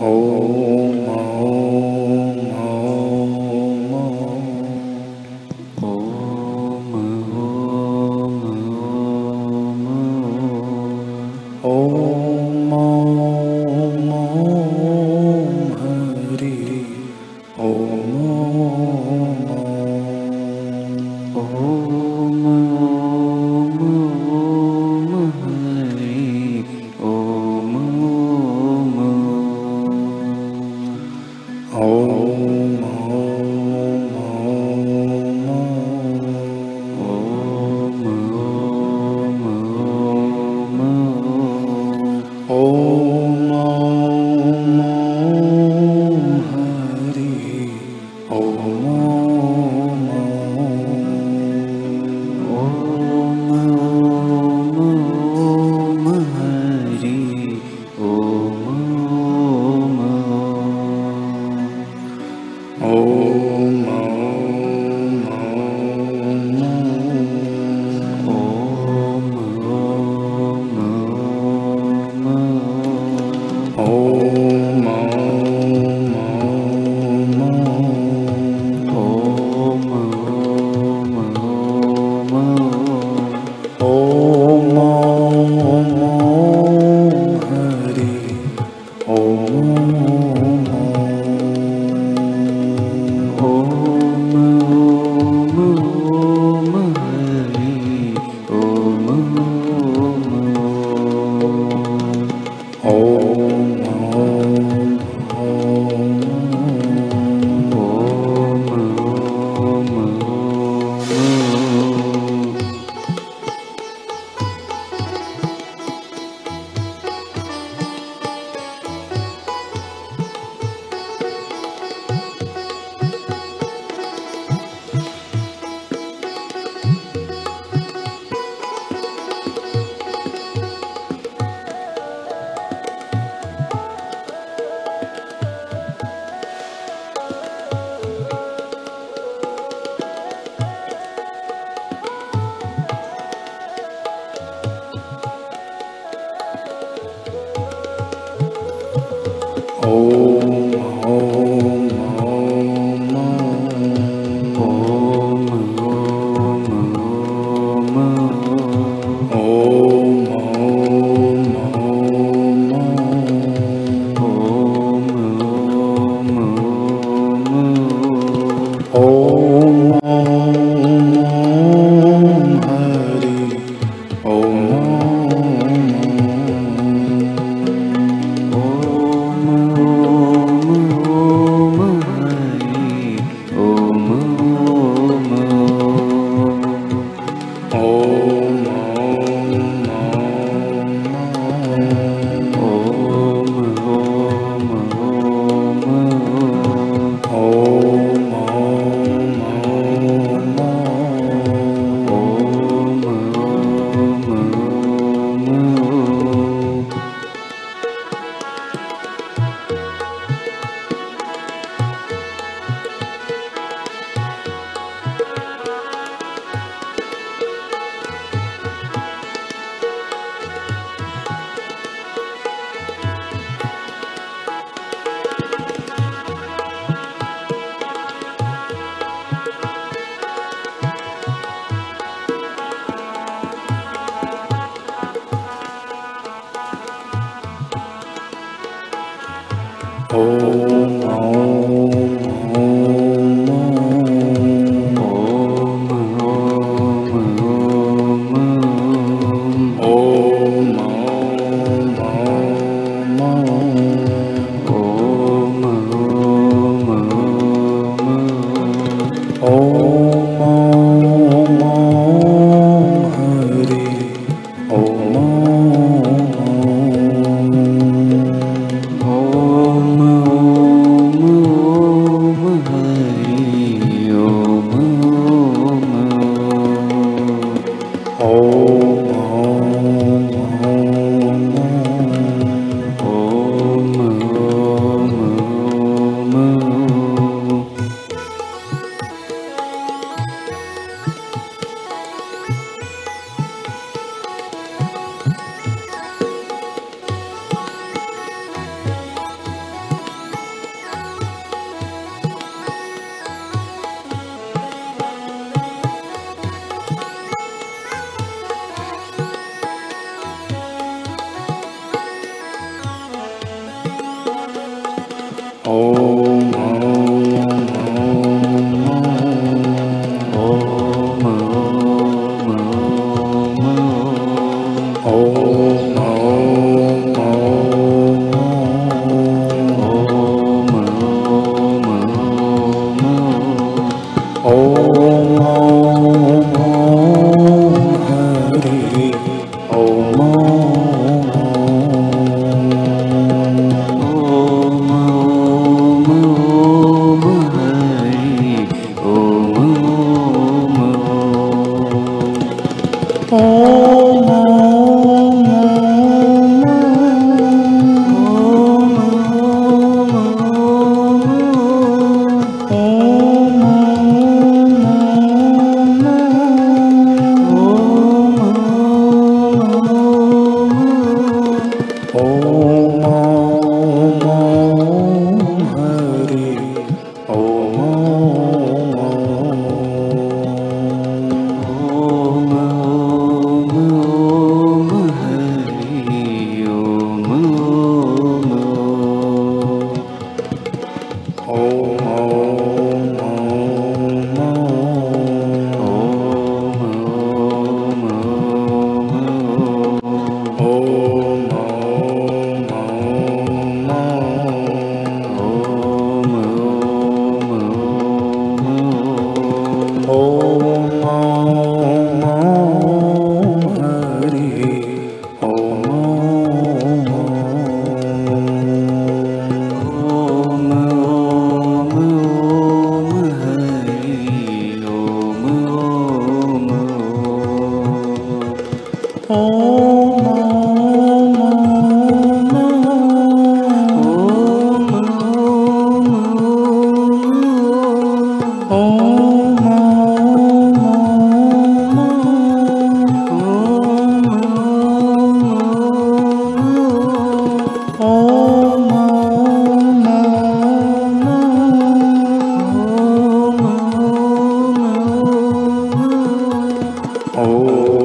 Om. Oh. Oh. Oh. Om. Om Om Oh.